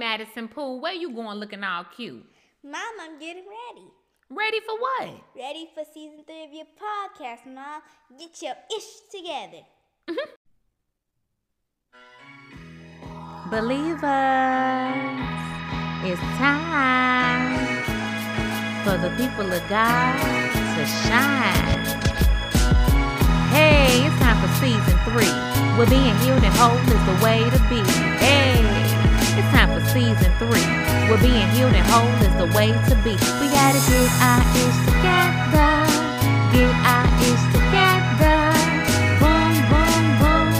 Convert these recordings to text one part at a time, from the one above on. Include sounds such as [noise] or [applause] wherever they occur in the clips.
Madison Pool, where you going looking all cute? Mom, I'm getting ready. Ready for what? Ready for season three of your podcast, Mom. Get your ish together. Mm-hmm. Believers, it's time for the people of God to shine. Hey, it's time for season three. Where being healed and whole is the way to be. Season three. Where being healed and whole is the way to be. We gotta get our ish together. Get our ish together. Boom, boom, boom.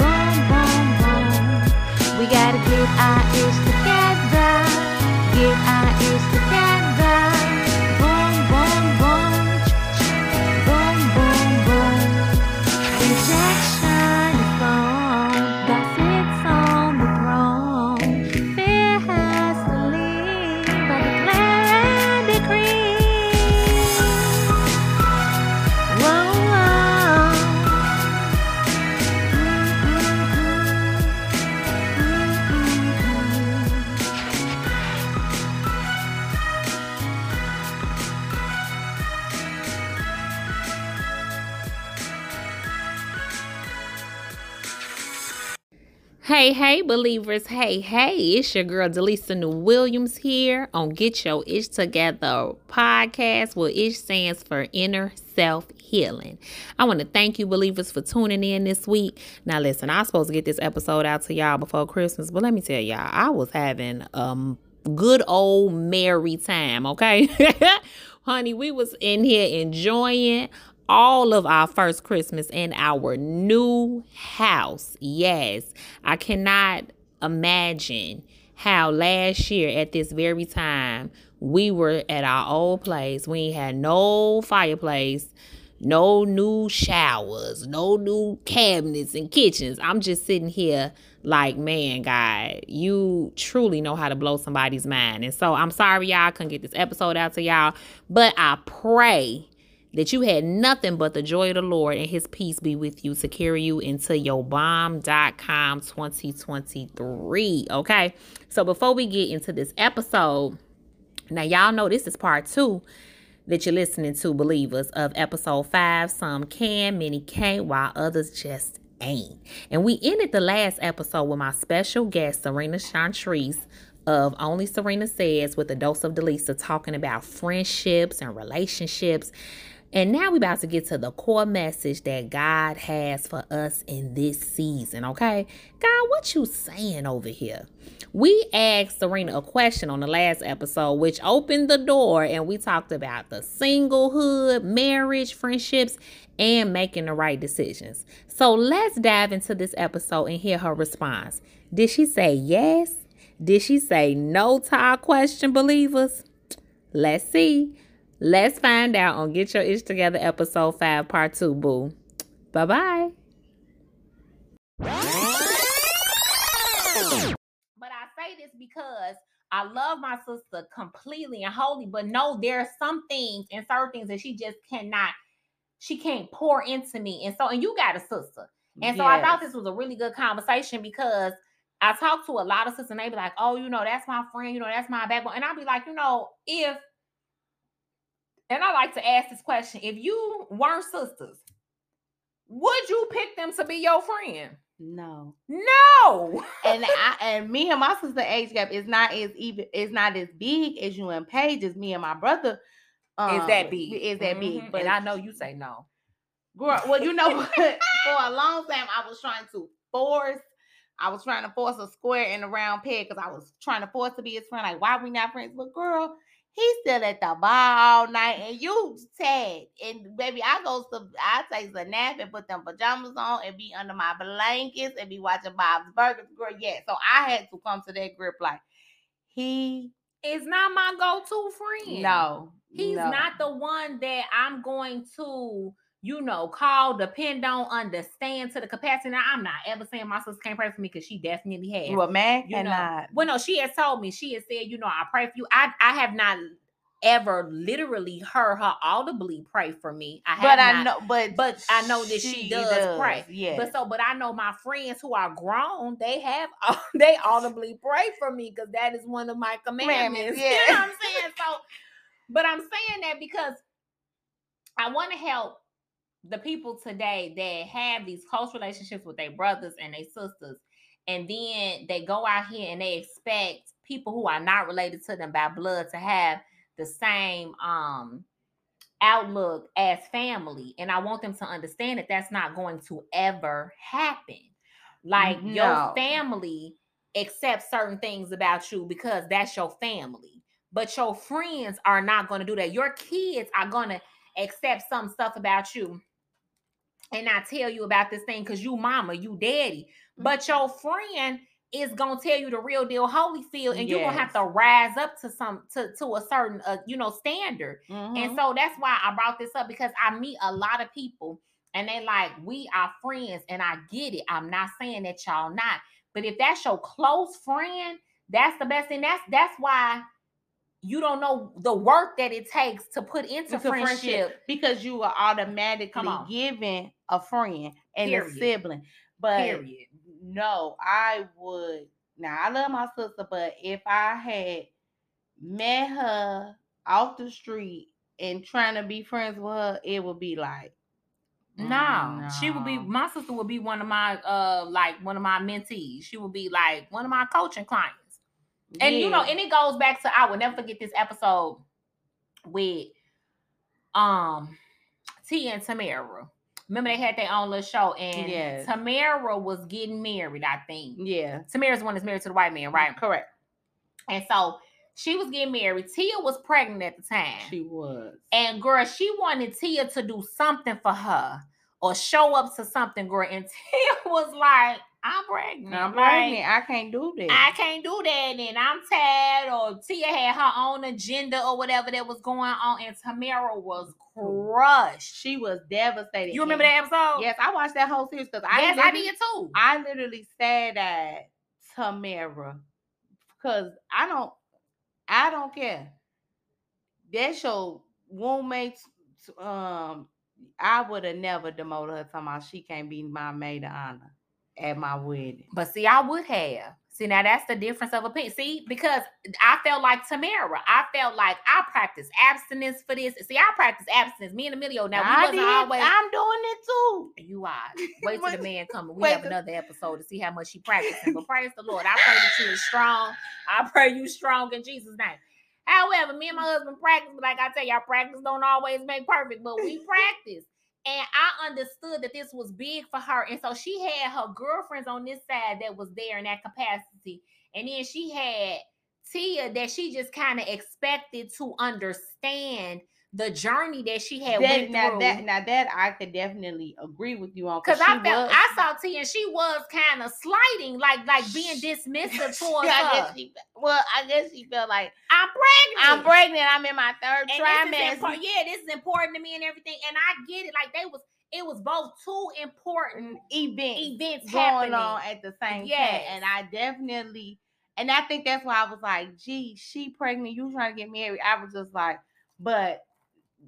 Boom, boom, boom. We gotta get our ish together. Hey, hey, believers. Hey, hey, it's your girl DeLisa New Williams here on Get Your Ish Together podcast, where Ish stands for Inner Self Healing. I want to thank you, believers, for tuning in this week. Now, listen, I was supposed to get this episode out to y'all before Christmas, but let me tell y'all, I was having um good old merry time, okay? [laughs] Honey, we was in here enjoying all of our first Christmas in our new house. Yes, I cannot imagine how last year at this very time we were at our old place. We had no fireplace, no new showers, no new cabinets and kitchens. I'm just sitting here like, man, God, you truly know how to blow somebody's mind. And so I'm sorry, y'all, couldn't get this episode out to y'all, but I pray that you had nothing but the joy of the Lord and his peace be with you to carry you into your bomb.com 2023. Okay. So before we get into this episode, now y'all know this is part two that you're listening to, believers, of episode five. Some can, many can't, while others just ain't. And we ended the last episode with my special guest, Serena Chauntrice of Only Serena Says with a dose of DeLisa talking about friendships and relationships. And now we're about to get to the core message that God has for us in this season, okay? God, what you saying over here? We asked Serena a question on the last episode, which opened the door, and we talked about the singlehood, marriage, friendships, and making the right decisions. So let's dive into this episode and hear her response. Did she say yes? Did she say no to our question, believers? Let's see. Let's find out on Get Your Ish Together episode 5, part 2, boo. Bye bye. But I say this because I love my sister completely and wholly, but no, there are some things and certain things that she just cannot, she can't pour into me. And so, and you got a sister. And so I thought this was a really good conversation because I talk to a lot of sisters and they be like, oh, you know, that's my friend, you know, that's my backbone. And I'll be like, you know, if and I like to ask this question: If you weren't sisters, would you pick them to be your friend? No. No. And [laughs] I and me and my sister age gap is not as even it's not as big as you and Paige as me and my brother. is that um, big? Is that Mhm. big? But and I know you say no. girl, well, you know [laughs] what? For a long time, I was trying to force. I was trying to force a square in a round peg because I was trying to force to be his friend. Like, why we not friends? But girl, he's still at the bar all night, and you sad. And baby, I go to I take a nap and put them pajamas on and be under my blankets and be watching Bob's Burgers. Girl, yeah. So I had to come to that grip like he is not my go-to friend. no. he's no. not the one that I'm going to, you know, call, depend on, understand to the capacity. Now, I'm not ever saying my sister can't pray for me because she definitely has. Well, man you know. Well, no, she has told me. She has said, you know, I pray for you. I I have not ever literally heard her audibly pray for me. I have But I not- know, but but I know that she, does, pray. Yeah, But so, but I know my friends who are grown, they have [laughs] they audibly pray for me because that is one of my [laughs] commandments. You know yeah. what I'm saying? So, but I'm saying that because I want to help the people today that have these close relationships with their brothers and their sisters, and then they go out here and they expect people who are not related to them by blood to have the same um outlook as family and i want them to understand that that's not going to ever happen. Like your family accepts certain things about you because that's your family but your friends are not going to do that. Your kids are going to accept some stuff about you and I tell you about this thing because you mama you daddy but your friend is gonna tell you the real deal Holyfield, and you're gonna have to rise up to some to to a certain uh, you know standard. Mhm. And so that's why I brought this up because I meet a lot of people and they like, we are friends, and I get it. I'm not saying that y'all not, but if that's your close friend, that's the best thing. That's that's why you don't know the work that it takes to put into a friendship. because you are automatically on. giving a friend and a sibling. But Period. no, I would. Now I love my sister, but if I had met her off the street and trying to be friends with her, it would be like, No, she would be my sister would be one of my uh like one of my mentees. She would be like one of my coaching clients. And you know, and it goes back to I will never forget this episode with um Tia and Tamera. Remember they had their own little show, and Yes. Tamera was getting married, I think. yeah, Tamera's the one that's married to the white man, right? correct. And so she was getting married. Tia was pregnant at the time. She was. And girl, she wanted Tia to do something for her or show up to something, girl. And [laughs] Tia was like, I'm pregnant. I'm like, pregnant. I can't do that. I can't do that. And I'm tired. Or Tia had her own agenda or whatever that was going on. And Tamera was crushed. she was devastated. You remember that episode? Yes, I watched that whole series because I yes, I did too. I literally said at Tamera because I don't, I don't care. That your roommates, um, I would have never demoted her talking about she can't be my maid of honor at my wedding. But see, I would have. See, now that's the difference of opinion. See, because I felt like Tamera. I felt like I practiced abstinence for this. See, I practice abstinence. Me and Emilio. Now we I wasn't did. always. I'm doing it too. You are. Wait till the [laughs] man come. We have another episode to see how much he practicing. But praise the Lord. I pray that you is strong. I pray you strong in Jesus' name. However, me and my husband practice, but like I tell y'all, practice don't always make perfect, but we [laughs] practice. And I understood that this was big for her. And so she had her girlfriends on this side that was there in that capacity. And then she had Tia that she just kind of expected to understand the journey that she had That, went now through. that now that I could definitely agree with you on Cause I felt was- I saw Tia and she was kind of sliding, like like being dismissive [laughs] towards I her. she, well, I guess she felt like I'm pregnant. I'm pregnant. I'm in my third And trimester. impor- yeah, this is important to me and everything. And I get it. Like they was, it was both two important mm, event events going happening. on at the same Yes. time. And I definitely, and I think that's why I was like, gee, she pregnant, you trying to get married. I was just like, but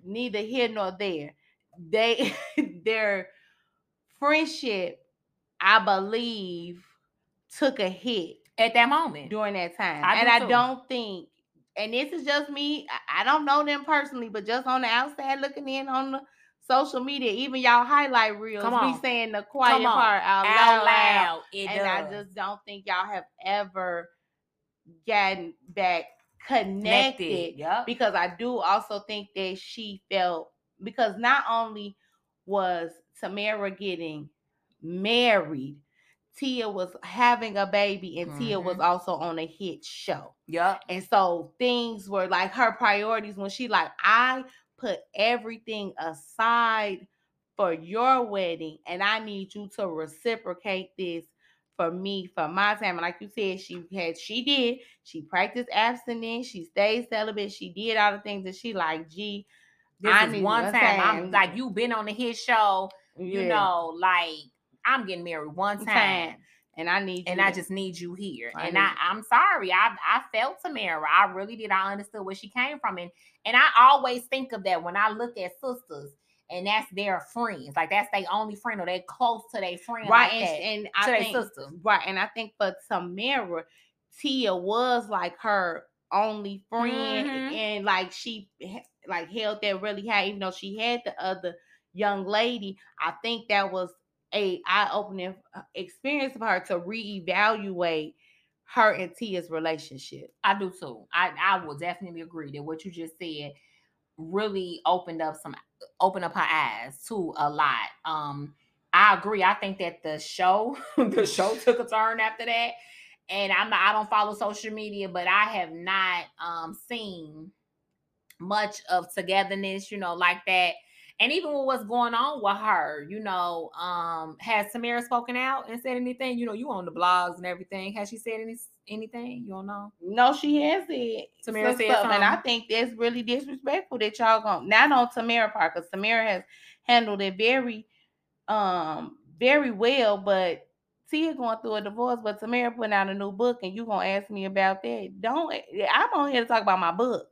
neither here nor there. They [laughs] their friendship, I believe, took a hit At that moment, during that time. I and I too. don't think, and this is just me, I, don't know them personally, but just on the outside looking in on the social media, even y'all highlight reels, we on. saying the quiet part out, out loud. And I just don't think y'all have ever gotten back connected connected. Yep. because I do also think that she felt because not only was Tamera getting married, Tia was having a baby, and Tia was Mhm. also on a hit show. Yeah. And so things were like her priorities when she like, I put everything aside for your wedding, and I need you to reciprocate this for me for my time. And like you said, she had she did. She practiced abstinence, she stayed celibate, she did all the things that she like, gee, This I is need- one I'm time. I'm like you been on the hit show. You know, like I'm getting married one time. Time. and I need you. and I just need you here. I and I, you. I'm sorry. I I felt Tamera. I really did. I understood where she came from. And and I always think of that when I look at sisters and that's their friends. Like that's their only friend or they're close to their friend. right, like and, and I think sister. right, and I think for Tamera, Tia was like her only friend, Mhm. and like she like held that really high, even though she had the other young lady. I think that was a eye opening experience for her to reevaluate her and Tia's relationship. I do too. I I will definitely agree that what you just said really opened up some opened up her eyes to a lot. Um I agree. I think that the show [laughs] the show took a turn after that. And I'm not I don't follow social media, but I have not um seen much of togetherness, you know, like that. And even with what's going on with her, you know, um, has Tamera spoken out and said anything? You know, you on the blogs and everything. Has she said any anything? You don't know? No, she has it. Tamera some said stuff, and I think that's really disrespectful that y'all going not on Tamera part because Tamera has handled it very, um, very well. But Tia going through a divorce, but Tamera putting out a new book, and you gonna ask me about that? Don't. I'm on here to talk about my book.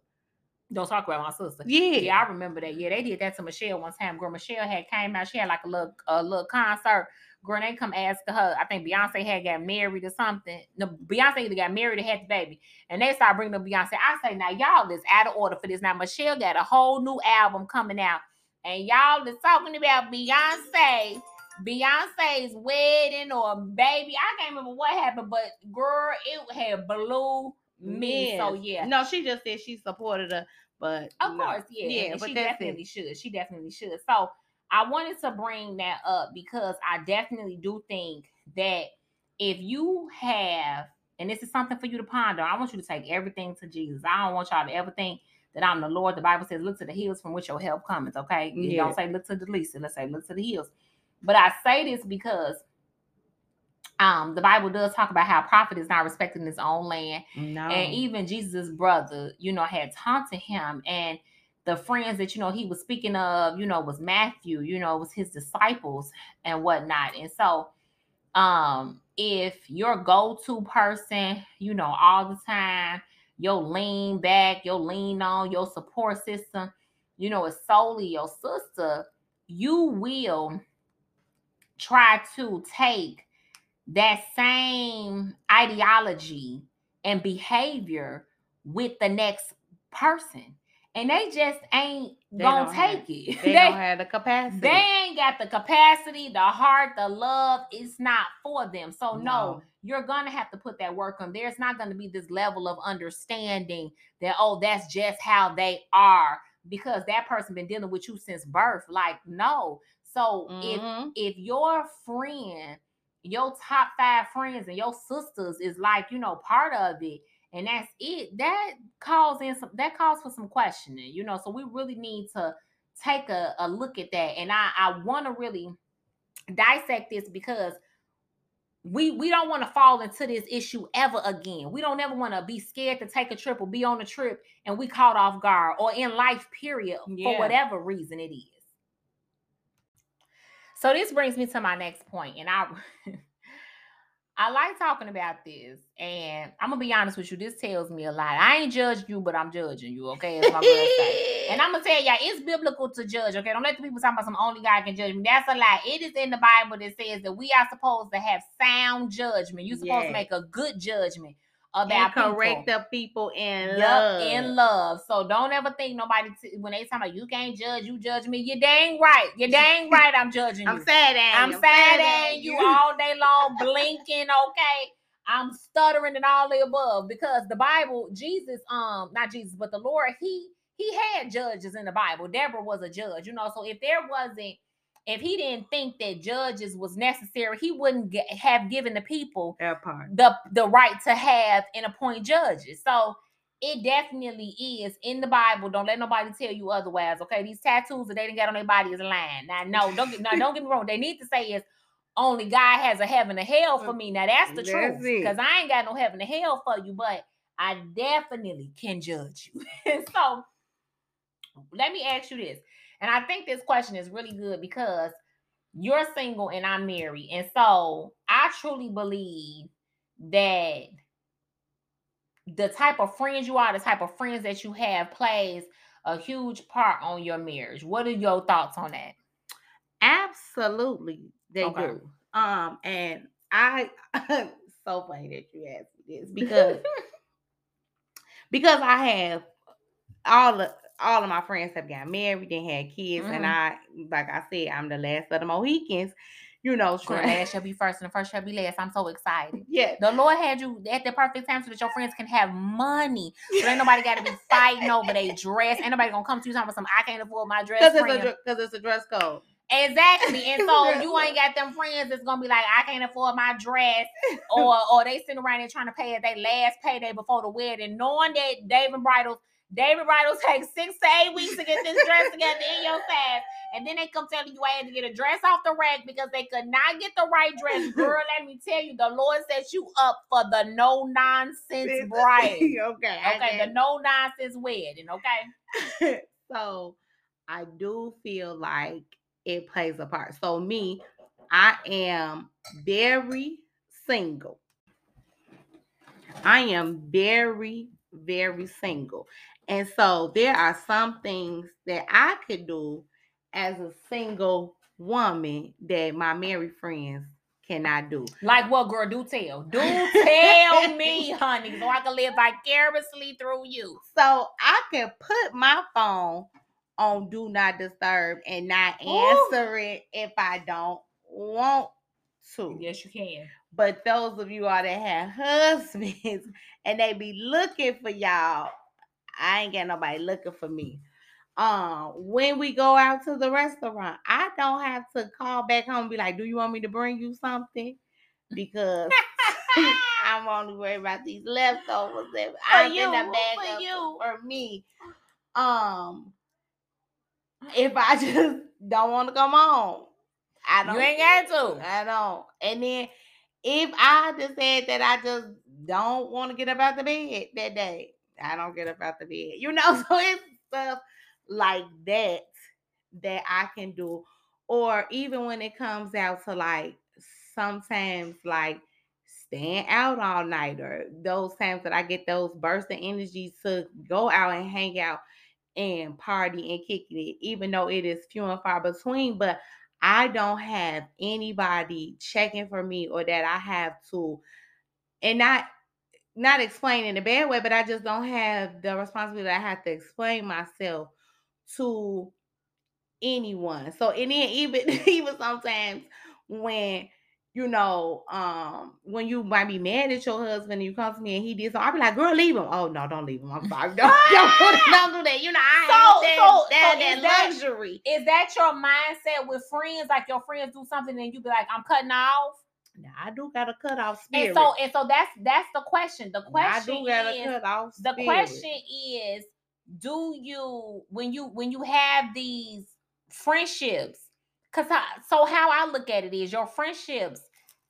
Don't talk about my sister. Yeah, Yeah, I remember that. Yeah, they did that to Michelle one time. Girl, Michelle had came out. She had like a little a little concert. Girl, they come ask her. I think Beyonce had got married or something. No, Beyonce either got married or had the baby. And they start bringing up Beyonce. I say, now y'all is out of order for this. Now Michelle got a whole new album coming out, and y'all is talking about Beyonce. Beyonce's wedding or baby. I can't remember what happened, but girl, it had blew me. So yeah. No, she just said she supported her, but Of no. course, yeah. yeah, and but she definitely it. should. She definitely should. So I wanted to bring that up because I definitely do think that if you have, and this is something for you to ponder, I want you to take everything to Jesus. I don't want y'all to ever think that I'm the Lord. The Bible says, look to the hills from which your help comes." Okay. You Yeah. don't say look to the least, and let's say look to the hills. But I say this because um the Bible does talk about how a prophet is not respecting his own land. No. And even Jesus' brother, you know, had taunted him. And the friends that, you know, he was speaking of, you know, was Matthew, you know, was his disciples and whatnot. And so, um, if your go-to person, you know, all the time, your lean back, your lean on, your support system, you know, is solely your sister, you will try to take that same ideology and behavior with the next person. And they just ain't They gonna take have- it. [laughs] they don't have the capacity. They ain't got the capacity, the heart, the love. It's not for them. So no, No. you're gonna have to put that work on. There's not gonna be this level of understanding that oh, that's just how they are because that person been dealing with you since birth. Like no. So if Mhm. if your friend, your top five friends and your sisters is like, you know, part of it, and that's it, that calls in some that calls for some questioning, you know. So we really need to take a, a look at that. And I, I want to really dissect this because we we don't want to fall into this issue ever again. We don't ever want to be scared to take a trip or be on a trip and we caught off guard or in life, period, for whatever reason it is. So this brings me to my next point, and I [laughs] I like talking about this, and I'm gonna be honest with you. This tells me a lot. I ain't judging you, but I'm judging you. Okay. And I'm gonna tell y'all, it's biblical to judge. Okay, don't let the people talk about some only God can judge me. That's a lie. It is in the Bible that says that we are supposed to have sound judgment. You're supposed to make a good judgment about correct people. the people in Yup, love. in love. So don't ever think nobody t- when they talk about you can't judge, you judge me. You're dang right. You're [laughs] dang right. I'm judging you. I'm sad at I'm you. sad at you all day long, [laughs] blinking. Okay, I'm stuttering and all the above because the Bible, Jesus, um, not Jesus, but the Lord, he he had judges in the Bible. Deborah was a judge, you know. So if there wasn't, if he didn't think that judges was necessary, he wouldn't get, have given the people the the right to have and appoint judges. So it definitely is in the Bible. Don't let nobody tell you otherwise. Okay, these tattoos that they didn't get on their body is lying. Now, no, don't get now, don't get me wrong. They need to say is only God has a heaven and hell for me. Now that's the That's truth. Because I ain't got no heaven and hell for you, but I definitely can judge you. [laughs] So let me ask you this. And I think this question is really good because you're single and I'm married. And so I truly believe that the type of friends you are, the type of friends that you have plays a huge part on your marriage. What are your thoughts on that? Absolutely, they Okay. do. Um, and I [laughs] so funny that you asked me this because [laughs] because I have all the all of my friends have got married and had kids, and Mhm. I like I said, I'm the last of the Mohicans. You know, The last shall be first and the first shall be last. I'm so excited. [laughs] yeah, The Lord had you at the perfect time so that your friends can have money. So ain't nobody got to be [laughs] fighting over their dress. Ain't nobody gonna come to you talking about some I can't afford my dress. because it's a it's a dress code. Exactly. And so [laughs] you ain't got them friends that's gonna be like, I can't afford my dress, or or they sitting around there trying to pay at their last payday before the wedding, knowing that David and Bridal, David Bridal takes six to eight weeks to get this dress together in your fast. And then they come telling you I had to get a dress off the rack because they could not get the right dress. [laughs] Girl, let me tell you, the Lord set you up for the no nonsense bride. [laughs] okay, Okay, the no nonsense wedding. Okay. [laughs] so I do feel like it plays a part. So me, I am very single. I am very, very single. And so there are some things that I could do as a single woman that my married friends cannot do. Like what, girl? Do tell. Do tell [laughs] me, honey, so I can live vicariously through you. So I can put my phone on do not disturb and not Ooh. answer it if I don't want to. Yes, you can. But those of you all that have [laughs] husbands and they be looking for y'all, I ain't got nobody looking for me. Um, when we go out to the restaurant, I don't have to call back home and be like, "Do you want me to bring you something?" Because [laughs] [laughs] I'm only worried about these leftovers that I'm you, in the bag for up you. for me. Um, if I [laughs] just don't want to come home, I don't. You ain't got to. I don't. And then if I decide that I just don't want to get up out the bed that day, I don't get up out the bed. You know, [laughs] so it's stuff like that that I can do. Or even when it comes out to like sometimes like staying out all night or those times that I get those bursts of energy to go out and hang out and party and kick it, even though it is few and far between. But I don't have anybody checking for me or that I have to, and not not explain in a bad way, but I just don't have the responsibility. I have to explain myself to anyone. So and then even [laughs] even sometimes when you know, um, when you might be mad at your husband and you come to me and he did so, I'll be like, girl, leave him. Oh no, don't leave him. I'm sorry. [laughs] Don't, don't, don't do that. You know, I So- have so- that, so that, is that that- luxury. Is that your mindset with friends? Like your friends do something and you be like, I'm cutting off. Now I do got a cut off spirit. And so and so that's that's the question. The question is the question is do you when you when you have these friendships because so how i look at it is your friendships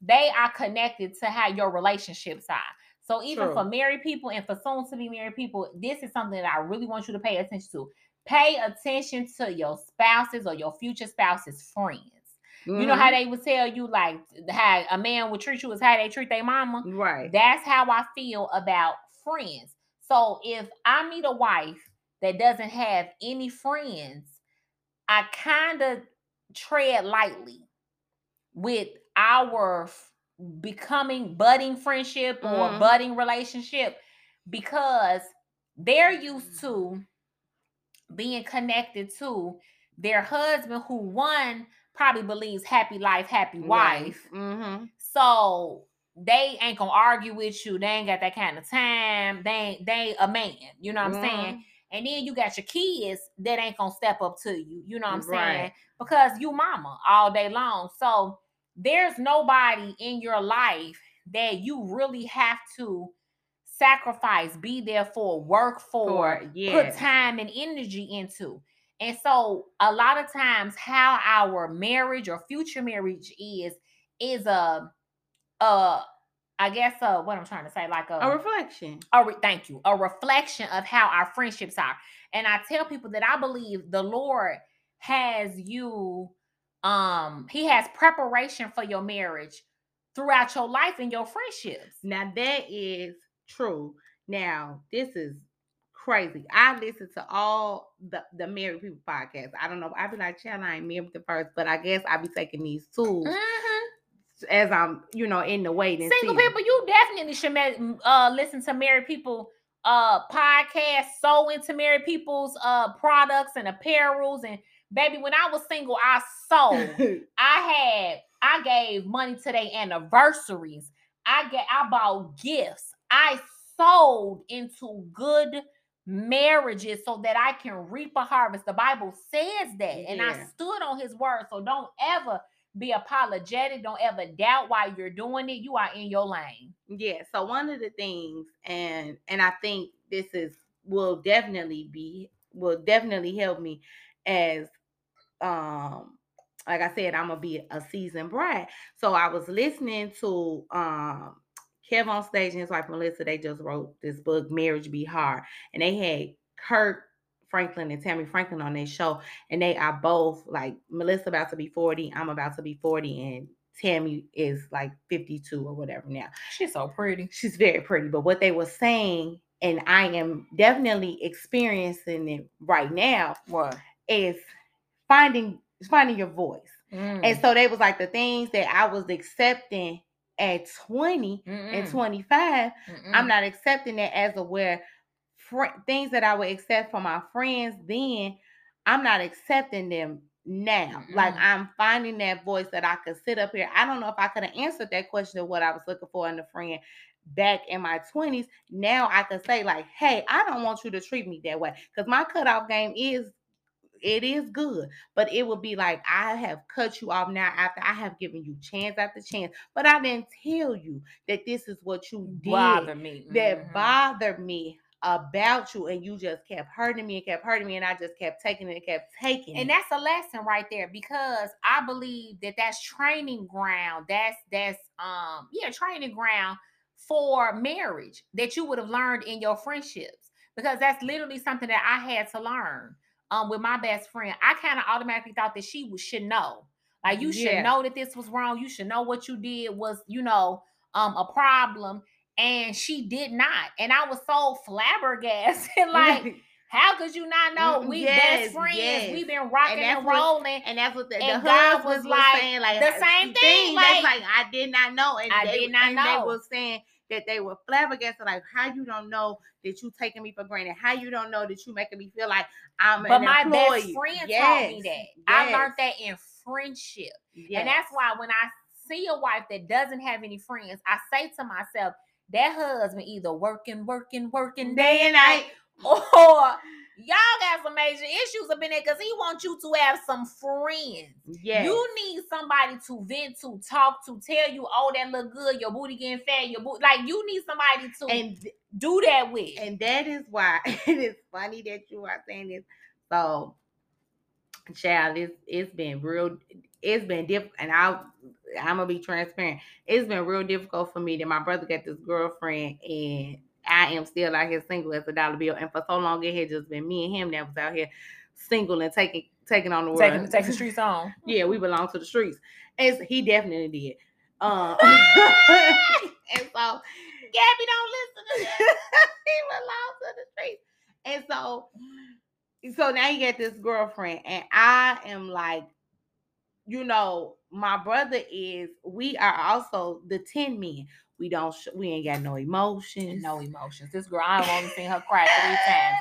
they are connected to how your relationships are so even True. for married people and for soon to be married people this is something that i really want you to pay attention to pay attention to your spouses or your future spouse's friends you know how they would tell you like how a man would treat you is how they treat their mama right. that's how I feel about friends. So if I meet a wife that doesn't have any friends, I kind of tread lightly with our f- becoming budding friendship or Mhm. budding relationship because they're used to being connected to their husband who one probably believes happy life happy wife Mm-hmm. so they ain't gonna argue with you. They ain't got that kind of time. They ain't they a man. You know what I'm saying? Mm-hmm. And then you got your kids that ain't gonna step up to you. You know what I'm saying? Because you mama all day long. So there's nobody in your life that you really have to sacrifice, be there for, work for, For yeah. put time and energy into. And so a lot of times how our marriage or future marriage is is a uh guess uh what I'm trying to say like a, a reflection. a re- thank you a reflection of how our friendships are. And I tell people that I believe the Lord has you um he has preparation for your marriage throughout your life and your friendships. Now that is true. Now this is crazy. I listen to all the the married people podcasts. I don't know. I be like, child, I ain't married the first, but I guess I be taking these tools Mhm. as I'm, you know, in the waiting. Single people, you definitely should uh listen to married people uh podcast so into married people's uh products and apparels and baby when I was single I sold [laughs] I had I gave money to their anniversaries. I get I bought gifts. I sold into good marriages so that I can reap a harvest. The Bible says that. And I stood on his word. So don't ever be apologetic. Don't ever doubt why you're doing it. You are in your lane. yeah. So one of the things, and and I think this is will definitely be will definitely help me as um like I said, I'm gonna be a seasoned bride. So I was listening to um KevOnStage and his wife Melissa. They just wrote this book, Marriage Be Hard, and they had Kirk Franklin and Tammy Franklin on their show, and they are both like Melissa about to be 40, I'm about to be 40, and Tammy is like 52 or whatever now. She's so pretty. She's very pretty, but what they were saying, and I am definitely experiencing it right now, What? is finding finding your voice. Mm. And so they was like the things that I was accepting at 20 and Mm-mm. 25, I'm not accepting that as a where fr- things that I would accept from my friends then, I'm not accepting them now. Like Mm-mm. I'm finding that voice that I could sit up here. I don't know if I could have answered that question of what I was looking for in a friend back in my 20s. Now I can say, like, hey, I don't want you to treat me that way. Because my cutoff game is it is good, but it would be like I have cut you off now after I have given you chance after chance, but I didn't tell you that this is what you did bother me. that Mhm. bothered me about you, and you just kept hurting me and kept hurting me, and I just kept taking it and kept taking and it. that's a lesson right there because I believe that that's training ground. That's that's um yeah training ground for marriage that you would have learned in your friendships because that's literally something that I had to learn um with my best friend. I kind of automatically thought that she should know. Like you should Yeah. know that this was wrong. You should know what you did was, you know, um a problem. And she did not. And I was so flabbergasted. [laughs] like, [laughs] how could you not know? We yes, best friends. yes. We've been rocking and, what- rolling. and that's what the, the And God was was, like, saying, like the uh, same things thing, That's like, like I did not know, and I they, did not and know. They were saying that they were flabbergasted, like how you don't know that you taking me for granted, how you don't know that you making me feel like I'm But an my employee. best friend taught me Yes, that. I learned that in friendship. yes. And that's why when I see a wife that doesn't have any friends, I say to myself, that husband either working, working, working day and night, [laughs] or y'all got some major issues up in there because he wants you to have some friends. Yeah. You need somebody to vent to, talk to, tell you, oh, that look good, your booty getting fat, your booty. Like you need somebody to and do that with. and that is why [laughs] it is funny that you are saying this. So, child, it's it's been real. It's been difficult, and I I'm gonna be transparent. It's been real difficult for me that my brother got this girlfriend, and I am still out here single as a dollar bill. And for so long, it had just been me and him that was out here single and taking taking on the world. taking, taking the streets on. [laughs] yeah, we belong to the streets. As he definitely did. Um, [laughs] [laughs] and so Gabby don't listen to this. he belongs to the streets. And so, so now you got this girlfriend, and I am like, you know, my brother is. We are also the ten men. We don't. Sh- we ain't got no emotions. No emotions. This girl, I've only seen her cry three times.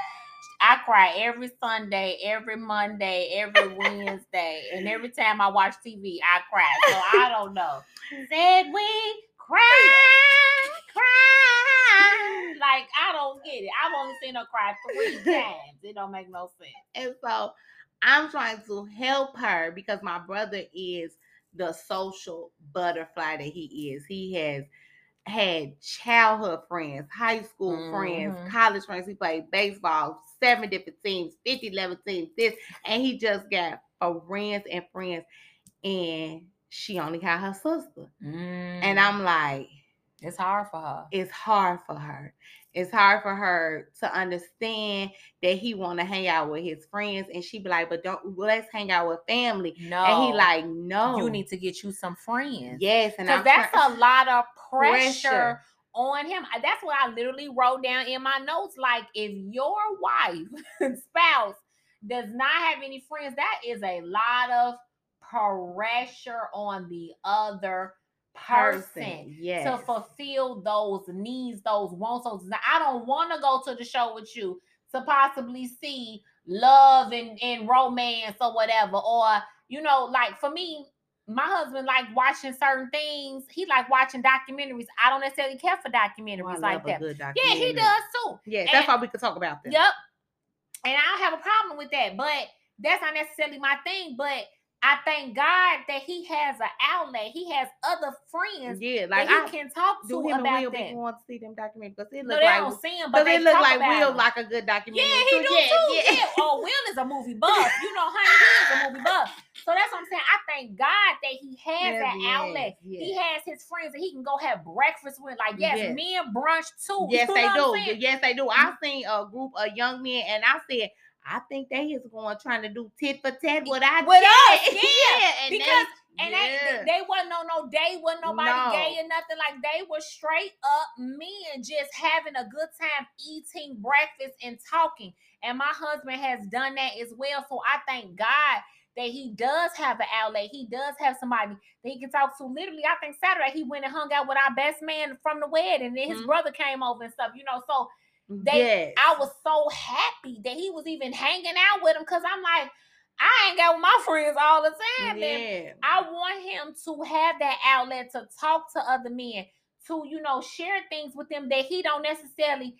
I cry every Sunday, every Monday, every Wednesday, and every time I watch TV, I cry. So I [laughs] don't know. Said we cry, cry. Like I don't get it. I've only seen her cry three [laughs] times. It don't make no sense. And so I'm trying to help her because my brother is the social butterfly that he is. He has had childhood friends, high school friends, Mhm. college friends. He played baseball, seven different teams, 50, 11 teams, this, and he just got friends and friends. And she only had her sister. And Mm. I'm like, It's hard for her. it's hard for her. It's hard for her to understand that he want to hang out with his friends, and she be like, "But don't let's hang out with family." No. And he like, "No, you need to get you some friends. yes." And that's try- a lot of pressure, Pressure. on him. That's what I literally wrote down in my notes. Like, if your wife, [laughs] spouse, does not have any friends, that is a lot of pressure on the other person. Yes. to fulfill those needs, those wants, those. desires. I don't want to go to the show with you to possibly see love and, and romance or whatever. Or, you know, like for me, my husband like watching certain things. He like watching documentaries. I don't necessarily care for Oh, documentaries like that. good Yeah, he does too. Yes, that's why we could talk about that. Yep. And I don't have a problem with that, but that's not necessarily my thing. But I thank God that he has an outlet. He has other friends Yeah, like that I can talk do to him and about Will that. be want to see them documentaries because it No, like don't see him, but they it look like Will him. like a good documentary. Yeah, he too. do too. Yeah. Oh, Will is a movie buff. You know, honey, he is a movie buff. So that's what I'm saying. I thank God that he has Yes, that yes, outlet. He has his friends that he can go have breakfast with. Like, yes, Yes. men brunch too. Yes, you they know what do. Yes, they do. I mm-hmm. seen a group of young men, and I said, I think they is going trying to do tit for tat what I With us, chat. yeah, and because- they, And yeah. they, they wasn't no no day, wasn't nobody No. gay or nothing. Like they were straight up men just having a good time eating breakfast and talking. And my husband has done that as well. So I thank God that he does have an outlet. He does have somebody that he can talk to. Literally, I think Saturday he went and hung out with our best man from the wedding, and then his Mhm. brother came over and stuff. You know, so they yes. I was so happy that he was even hanging out with him because I'm like, I ain't got with my friends all the time. yeah. I want him to have that outlet to talk to other men, to you know share things with them that he don't necessarily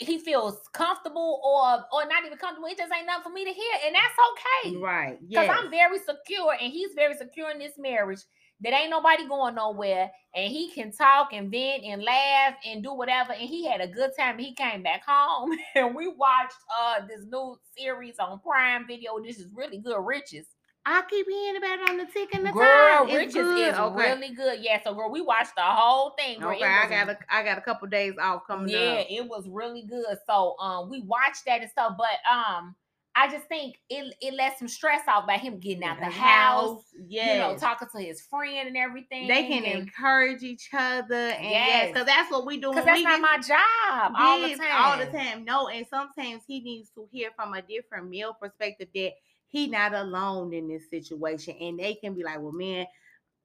he feels comfortable or or not even comfortable. It just ain't nothing for me to hear, and that's okay. Right. Because Yes. I'm very secure and he's very secure in this marriage. That ain't nobody going nowhere, and he can talk and vent and laugh and do whatever. And he had a good time. He came back home [laughs] and we watched uh this new series on Prime Video. This is really good, Riches. I keep hearing about it on the tick and the Girl, time. It's Riches good. is okay. really good. Yeah, so girl, we watched the whole thing. Girl. Okay, I got a I got a couple days off coming yeah, up. it was really good. So um we watched that and stuff, but um I just think it it let some stress off by him getting out the house, Yes. you know, talking to his friend and everything. they can and- encourage each other and yes, Yes. because that's what we do. Because that's we not my job all the time. All the time. No, and sometimes he needs to hear from a different male perspective that he not alone in this situation. And they can be like, well, man,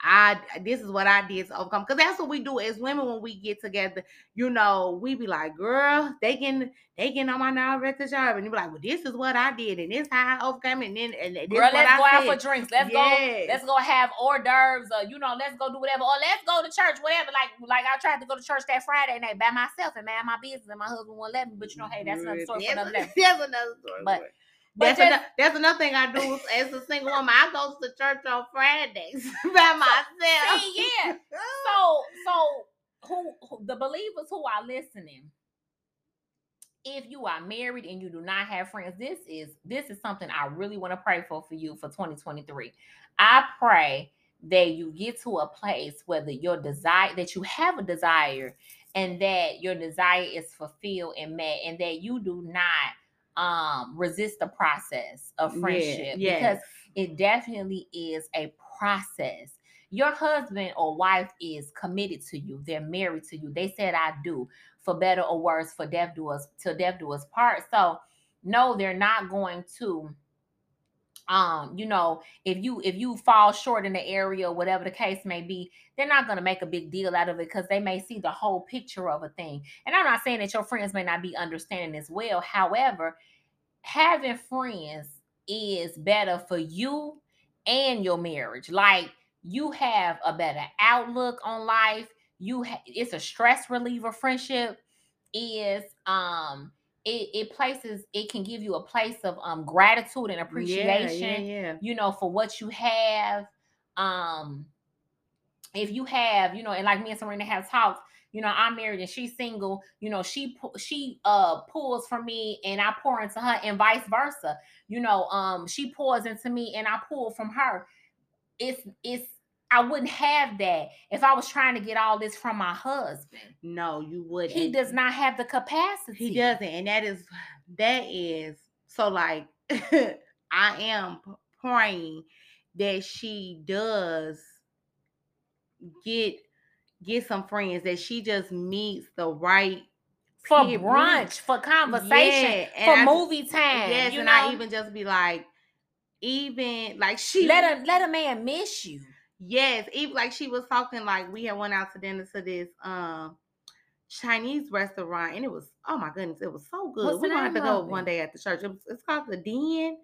I this is what I did to overcome. Because that's what we do as women when we get together. You know, we be like, girl, they can they can on my nerve at the job. And you be like, well, this is what I did, and this how I overcame it. And then and this Girl, let's I go out for drinks. Let's go. Let's go have hors d'oeuvres. Or you know, let's go do whatever. Or let's go to church. Whatever. Like, like I tried to go to church that Friday night by myself and man my business, and my husband won't let me. But you know, hey, that's another story for That's another [laughs] day. That's another story. For but that's, just- ano- that's another thing I do as a single woman. I go to church on Fridays [laughs] by myself. See, yeah. [laughs] So, so who, who the believers who are listening, if you are married and you do not have friends, this is this is something I really want to pray for for you for 2023. I pray that you get to a place where the, your desire that you have a desire and that your desire is fulfilled and met and that you do not um resist the process of Yeah, friendship yes. because it definitely is a process. Your husband or wife is committed to you. They're married to you. They said I do for better or worse for death do us till death do us part. So no, they're not going to um you know if you if you fall short in the area or whatever the case may be they're not going to make a big deal out of it because they may see the whole picture of a thing. And i'm not saying that your friends may not be understanding as well. However having friends is better for you and your marriage. Like you have a better outlook on life. You ha- it's a stress reliever friendship is um it, it places it can give you a place of um gratitude and appreciation Yeah, yeah, you know, for what you have. Um, if you have, you know, and like me and Serena have talked, you know, I'm married and she's single, you know, she she uh pulls from me and I pour into her and vice versa. You know, um, she pours into me and I pull from her. It's it's I wouldn't have that if I was trying to get all this from my husband. No, you wouldn't. He does not have the capacity. He doesn't, and that is that is so. Like [laughs] I am praying that she does get get some friends that she just meets the right for Period. brunch, for conversation, Yeah, for I- movie time. Yes, and know? I even just be like, even like she let a let a man miss you. Yes, even like she was talking like we had went out to dinner to this um Chinese restaurant and it was oh my goodness, it was so good. What's We're gonna have to go of one day at the church. It was, it's called the Den.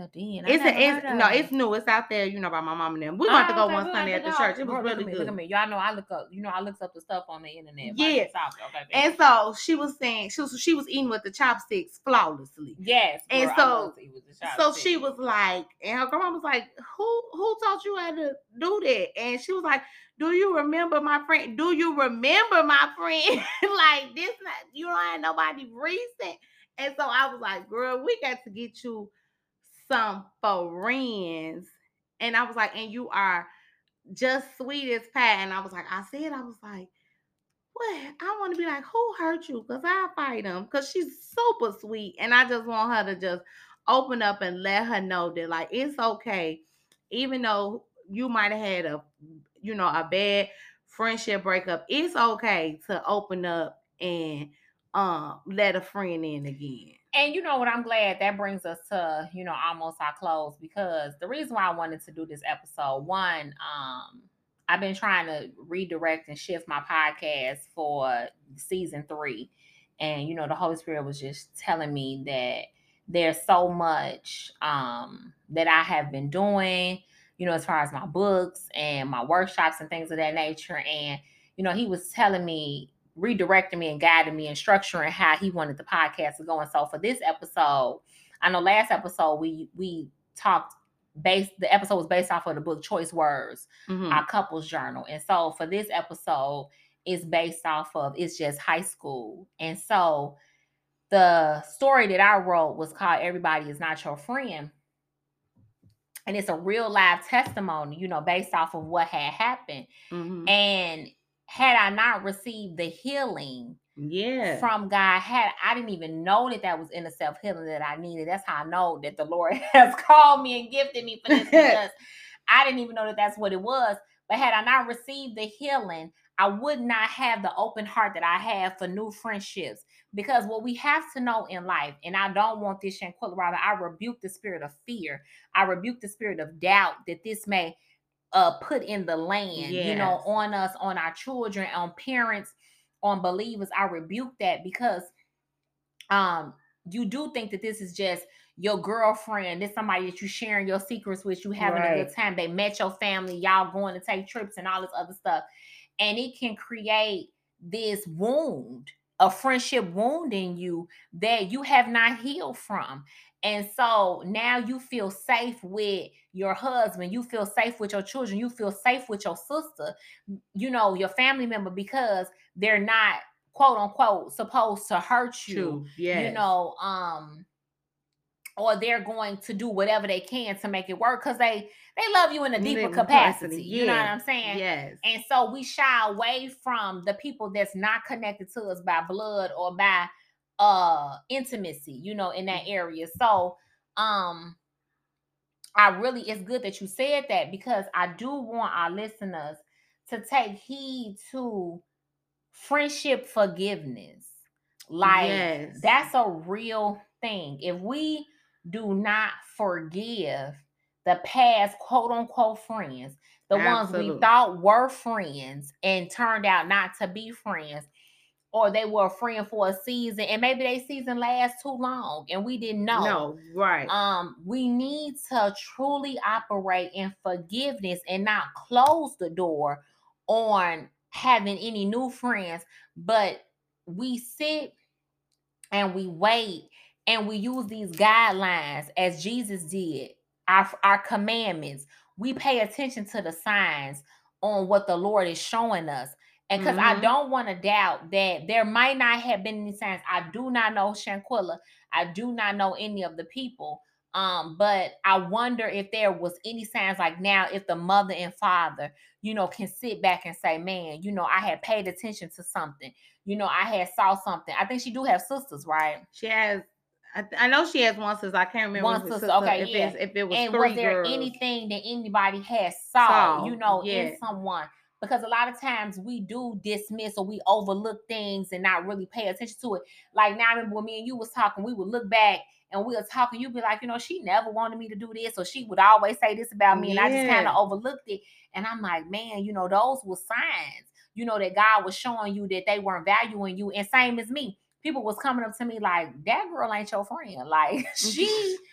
The den. It's a, it's no, it's new. It's out there, you know, by my mom and them. We're gonna have to oh, go one Sunday at the church. It was really look good. Look at me. Y'all know I look up. You know I looked up the stuff on the internet. Yeah. Okay, okay, And so she was saying she was she was eating with the chopsticks flawlessly. yes. and girl, I so- love to eat with the So she was like, and her grandma was like, "Who who taught you how to do that?" And she was like, "Do you remember my friend? Do you remember my friend? [laughs] like this? Not you don't have nobody recent." And so I was like, "Girl, we got to get you some friends." And I was like, "And you are just sweet as pie." And I was like, I said, I was like. What? I want to be like, who hurt you? Because I fight him. Because she's super sweet. And I just want her to just open up and let her know that like it's okay even though you might have had a you know a bad friendship breakup it's okay to open up and um let a friend in again And you know what? I'm glad that brings us to, you know, almost our close because the reason why I wanted to do this episode, one, um, I've been trying to redirect and shift my podcast for season three. And you know, the Holy Spirit was just telling me that there's so much um that I have been doing, you know, as far as my books and my workshops and things of that nature. And, you know, he was telling me redirecting me and guiding me and structuring how he wanted the podcast to go. And so for this episode, I know last episode we we talked based the episode was based off of the book Choice Words, Mhm. our couples journal. And so for this episode, it's based off of it's just high school. And so the story that I wrote was called Everybody is Not Your Friend. And it's a real live testimony, you know, based off of what had happened. Mhm. And had I not received the healing yeah from God, had I didn't even know that that was in the self healing that I needed. That's how I know that the Lord [laughs] has called me and gifted me for this [laughs] because I didn't even know that that's what it was. But had I not received the healing, I would not have the open heart that I have for new friendships. Because what we have to know in life, and I don't want this Shanquella Robin, I rebuke the spirit of fear. I rebuke the spirit of doubt that this may uh put in the land, you know, on us, on our children, on parents, on believers. I rebuke that because um you do think that this is just your girlfriend, this somebody that you sharing your secrets with, you having a good time. They met your family, y'all going to take trips and all this other stuff. And it can create this wound, a friendship wound in you that you have not healed from. And so now you feel safe with your husband, you feel safe with your children, you feel safe with your sister, you know, your family member because they're not quote unquote supposed to hurt you Yeah. you know um or they're going to do whatever they can to make it work because they they love you in a deeper capacity, capacity, you know what i'm saying Yes. and so we shy away from the people that's not connected to us by blood or by uh intimacy you know in that area so um i really it's good that you said that because i do want our listeners to take heed to friendship forgiveness. Like Yes. that's a real thing. If we do not forgive the past quote unquote friends the ones we thought were friends and turned out not to be friends or they were a friend for a season and maybe they season lasts too long and we didn't know No. Right. um we need to truly operate in forgiveness and not close the door on having any new friends but we sit and we wait and we use these guidelines as Jesus did our our commandments we pay attention to the signs on what the Lord is showing us and because I Mhm. don't want to doubt that there might not have been any signs. I do not know Shanquella. I do not know any of the people. Um, but I wonder if there was any signs like now, if the mother and father, you know, can sit back and say, Man, you know, I had paid attention to something, you know, I had saw something. I think she do have sisters, right? She has. I, I know she has one sister. I can't remember One it's sister, okay, if yeah. it's- if it was and was there girls. anything that anybody has saw, Saw, you know, in someone? Because a lot of times we do dismiss or we overlook things and not really pay attention to it. Like now, I remember when me and you was talking, we would look back and we were talking. You'd be like, you know, she never wanted me to do this, or she would always say this about me, and I just kind of overlooked it. And I'm like, man, you know, those were signs, you know, that God was showing you that they weren't valuing you. And same as me, people was coming up to me like, that girl ain't your friend. [laughs] Like she mm-hmm.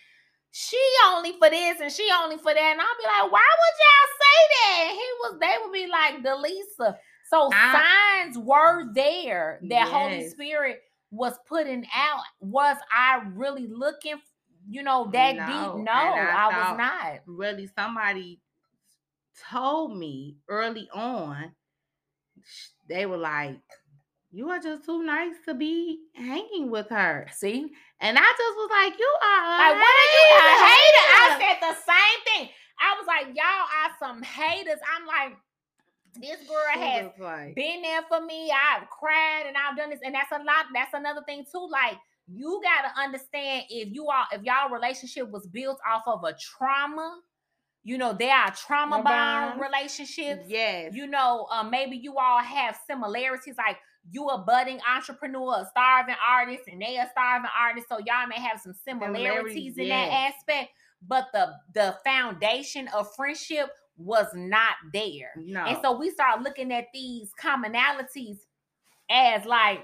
She only for this and she only for that. And I'll be like, why would y'all say that? He was, they would be like, DeLisa. So I- signs were there that Holy Spirit was putting out. Was I really looking, you know, that No, deep? No, I I, was not. really somebody told me early on they were like you are just too nice to be hanging with her See? and i just was like you are Like, what are you a hater? I [laughs] said the same thing. I was like, y'all are some haters. I'm like, this girl has like, been there for me. I've cried and I've done this, and that's a lot. That's another thing too. Like you got to understand if you are if y'all relationship was built off of a trauma, you know there are trauma bound relationships. yes You know, uh, maybe you all have similarities. Like you a budding entrepreneur, a starving artist, and they a starving artist. So y'all may have some similarities, Similarities, in that aspect. But the the foundation of friendship was not there. no And so we start looking at these commonalities as like,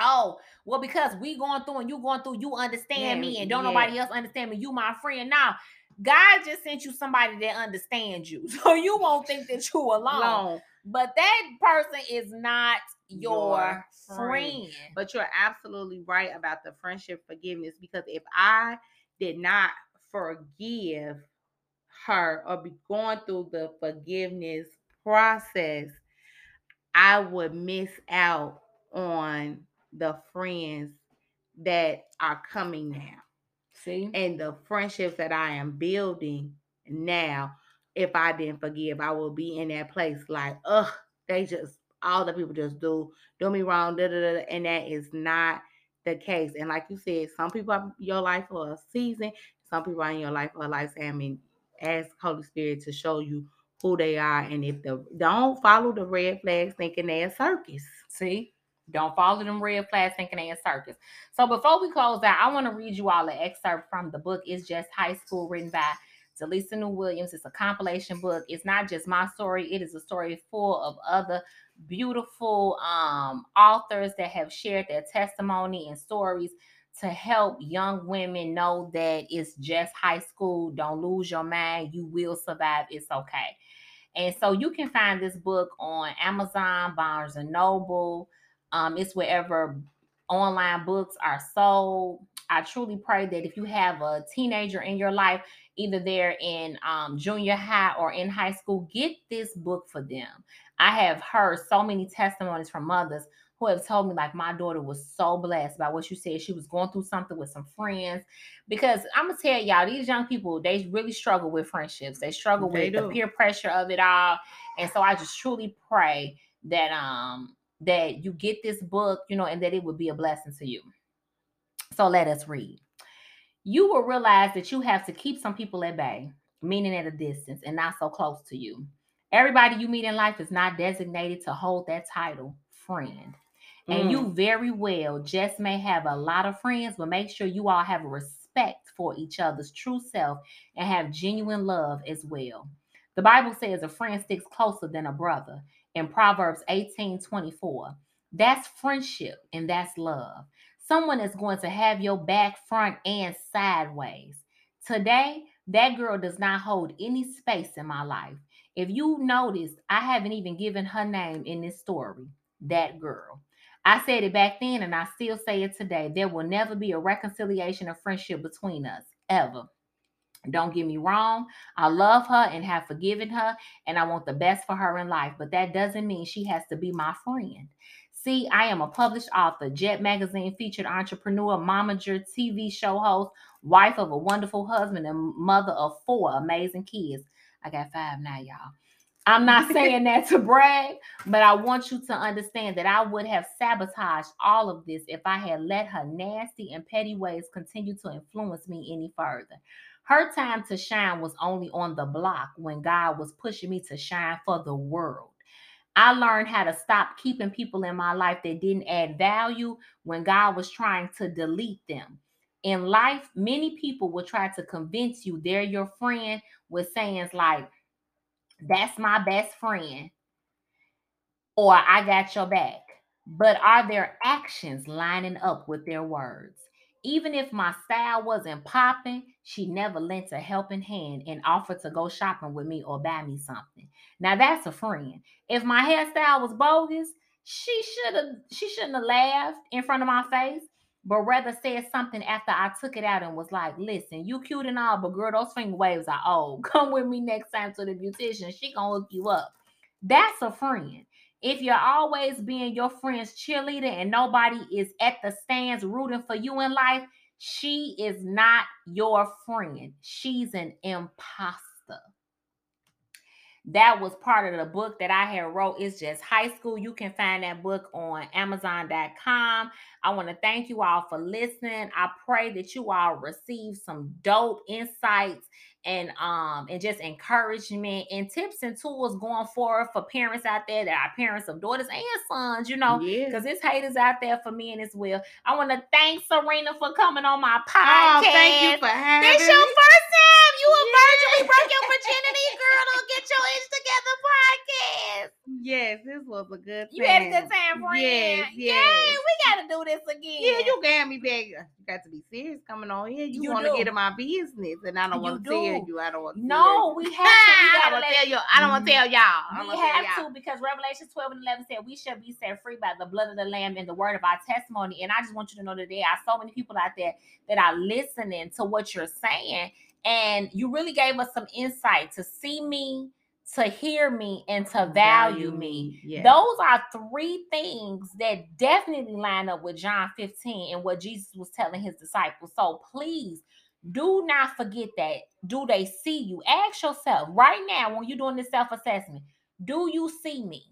oh, well, because we going through and you going through, you understand me, and don't yeah. nobody else understand me. You my friend. Now, God just sent you somebody that understands you. [laughs] So you won't think that you alone. long But that person is not your, Your friend. friend. But you're absolutely right about the friendship forgiveness because if I did not forgive her or be going through the forgiveness process, I would miss out on the friends that are coming now See? and the friendships that I am building now. If I didn't forgive, I will be in that place like, ugh, they just all the people just do do me wrong, da, da, da, da," and that is not the case. And like you said, some people are in your life for a season, some people are in your life for a lifetime, and ask Holy Spirit to show you who they are. And if the don't follow the red flags thinking they're a circus. See? Don't follow them red flags thinking they in circus. So before we close out, I want to read you all an excerpt from the book. It's just high school written by DeLisa New Williams. It's a compilation book. It's not just my story, it is a story full of other beautiful um, authors that have shared their testimony and stories to help young women know that it's just high school. Don't lose your mind. You will survive. It's okay. And so you can find this book on Amazon, Barnes and Noble. Um, it's wherever online books are sold. I truly pray that if you have a teenager in your life, either they're in um, junior high or in high school, get this book for them. I have heard so many testimonies from mothers who have told me, like, my daughter was so blessed by what you said. She was going through something with some friends. Because I'm going to tell y'all, these young people, they really struggle with friendships. They struggle They with the peer pressure of it all. And so I just truly pray that um that you get this book, you know, and that it would be a blessing to you. So let us read. You will realize that you have to keep some people at bay, meaning at a distance and not so close to you. Everybody you meet in life is not designated to hold that title, friend. And Mm. you very well just may have a lot of friends, but make sure you all have a respect for each other's true self and have genuine love as well. The Bible says a friend sticks closer than a brother in Proverbs 18 24. That's friendship and that's love. Someone is going to have your back, front, and sideways. Today, that girl does not hold any space in my life. If you noticed, I haven't even given her name in this story. That girl. I said it back then and I still say it today. There will never be a reconciliation of friendship between us, ever. Don't get me wrong. I love her and have forgiven her, and I want the best for her in life. But that doesn't mean she has to be my friend. See, I am a published author, Jet Magazine featured entrepreneur, momager, TV show host, wife of a wonderful husband, and mother of four amazing kids. I got five now, y'all. I'm not [laughs] saying that to brag, but I want you to understand that I would have sabotaged all of this if I had let her nasty and petty ways continue to influence me any further. Her time to shine was only on the block when God was pushing me to shine for the world. I learned how to stop keeping people in my life that didn't add value when God was trying to delete them. In life, many people will try to convince you they're your friend with sayings like, That's my best friend, or I got your back. But are their actions lining up with their words? Even if my style wasn't popping, she never lent a helping hand and offered to go shopping with me or buy me something. Now that's a friend. If my hairstyle was bogus, she should have she shouldn't have laughed in front of my face, but rather said something after I took it out and was like, listen, you cute and all, but girl, those finger waves are old. [laughs] Come with me next time to the beautician. She gonna hook you up. That's a friend. If you're always being your friend's cheerleader and nobody is at the stands rooting for you in life, she is not your friend. She's an imposter that was part of the book that I had wrote. It's just high school. You can find that book on Amazon.com. I want to thank you all for listening. I pray that you all receive some dope insights and um and just encouragement and tips and tools going forward for parents out there that are parents of daughters and sons, you know, because Yes. it's haters out there for men as well. I want to thank Serena for coming on my podcast. Oh, thank you for having me. This your me. first time. You a virgin. We broke your virginity, girl. Don't get your [laughs] itch together podcast. Yes, this was a good thing. You had a good time, friend. Yes, Yay, yes. we gotta do this again. Yeah, you got me back. You got to be serious coming on here. You, You want to get in my business, and I don't want to tell you. I don't want to. No, we have to. We [laughs] I don't let tell you. I don't want to tell y'all. I mm-hmm. We have y'all. to because Revelation 12 and 11 said we shall be set free by the blood of the Lamb and the word of our testimony. And I just want you to know that there are so many people out there that are listening to what you're saying. And you really gave us some insight to see me, to hear me, and to value me. Yes. Those are three things that definitely line up with John 15 and what Jesus was telling his disciples. So please do not forget that. Do they see you? Ask yourself right now when you're doing this self assessment do you see me?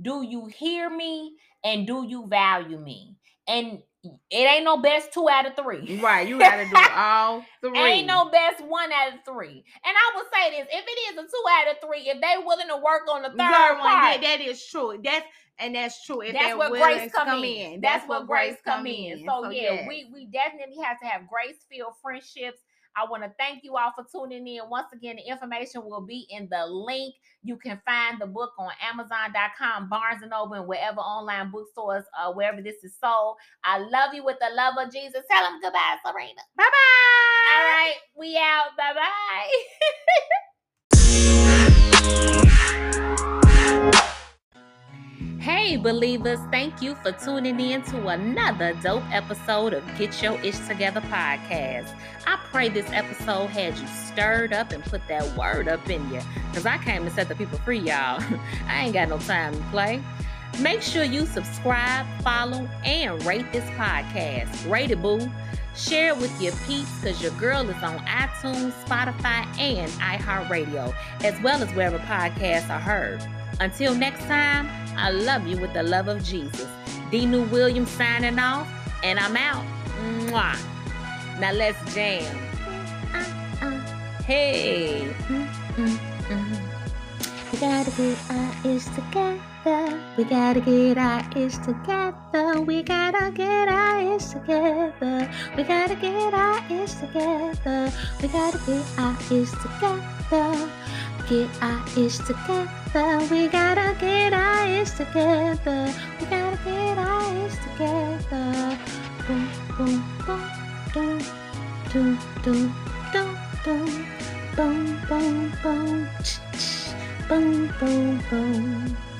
Do you hear me? And do you value me? And it ain't no best two out of three. Right, you got to do [laughs] all three. Ain't no best one out of three. And I will say this: if it is a two out of three, if they willing to work on the third, one, that, that is true. That's and that's true. If that's where grace to come, in. That's, where grace come in. So, yeah, yes. we we definitely have to have grace filled friendships. I want to thank you all for tuning in. Once again, the information will be in the link. You can find the book on Amazon.com, Barnes and Noble, and wherever online bookstores, uh, wherever this is sold. I love you with the love of Jesus. Tell them goodbye, Serena. Bye bye. All right, we out. Bye bye. [laughs] believers, thank you for tuning in to another dope episode of Get Your Ish Together podcast. I pray this episode had you stirred up and put that word up in you because I came to set the people free, y'all. [laughs] I ain't got no time to play. Make sure you subscribe, follow, and rate this podcast. Rate it, boo. Share it with your peeps because your girl is on iTunes, Spotify, and iHeartRadio, as well as wherever podcasts are heard. Until next time, I love you with the love of Jesus. Dinu Williams signing off, and I'm out. Mwah. Now let's jam. Uh-uh. Hey. We gotta get our ish together. We gotta get our ish together. We gotta get our ish together. We gotta get our ish together. We gotta get our ish together get our ish together. We gotta get our ish together. We gotta get our ish together. Boom, boom, boom, boom, do do. Boom. Boom, boom, boom, ch, ch, boom, boom, boom.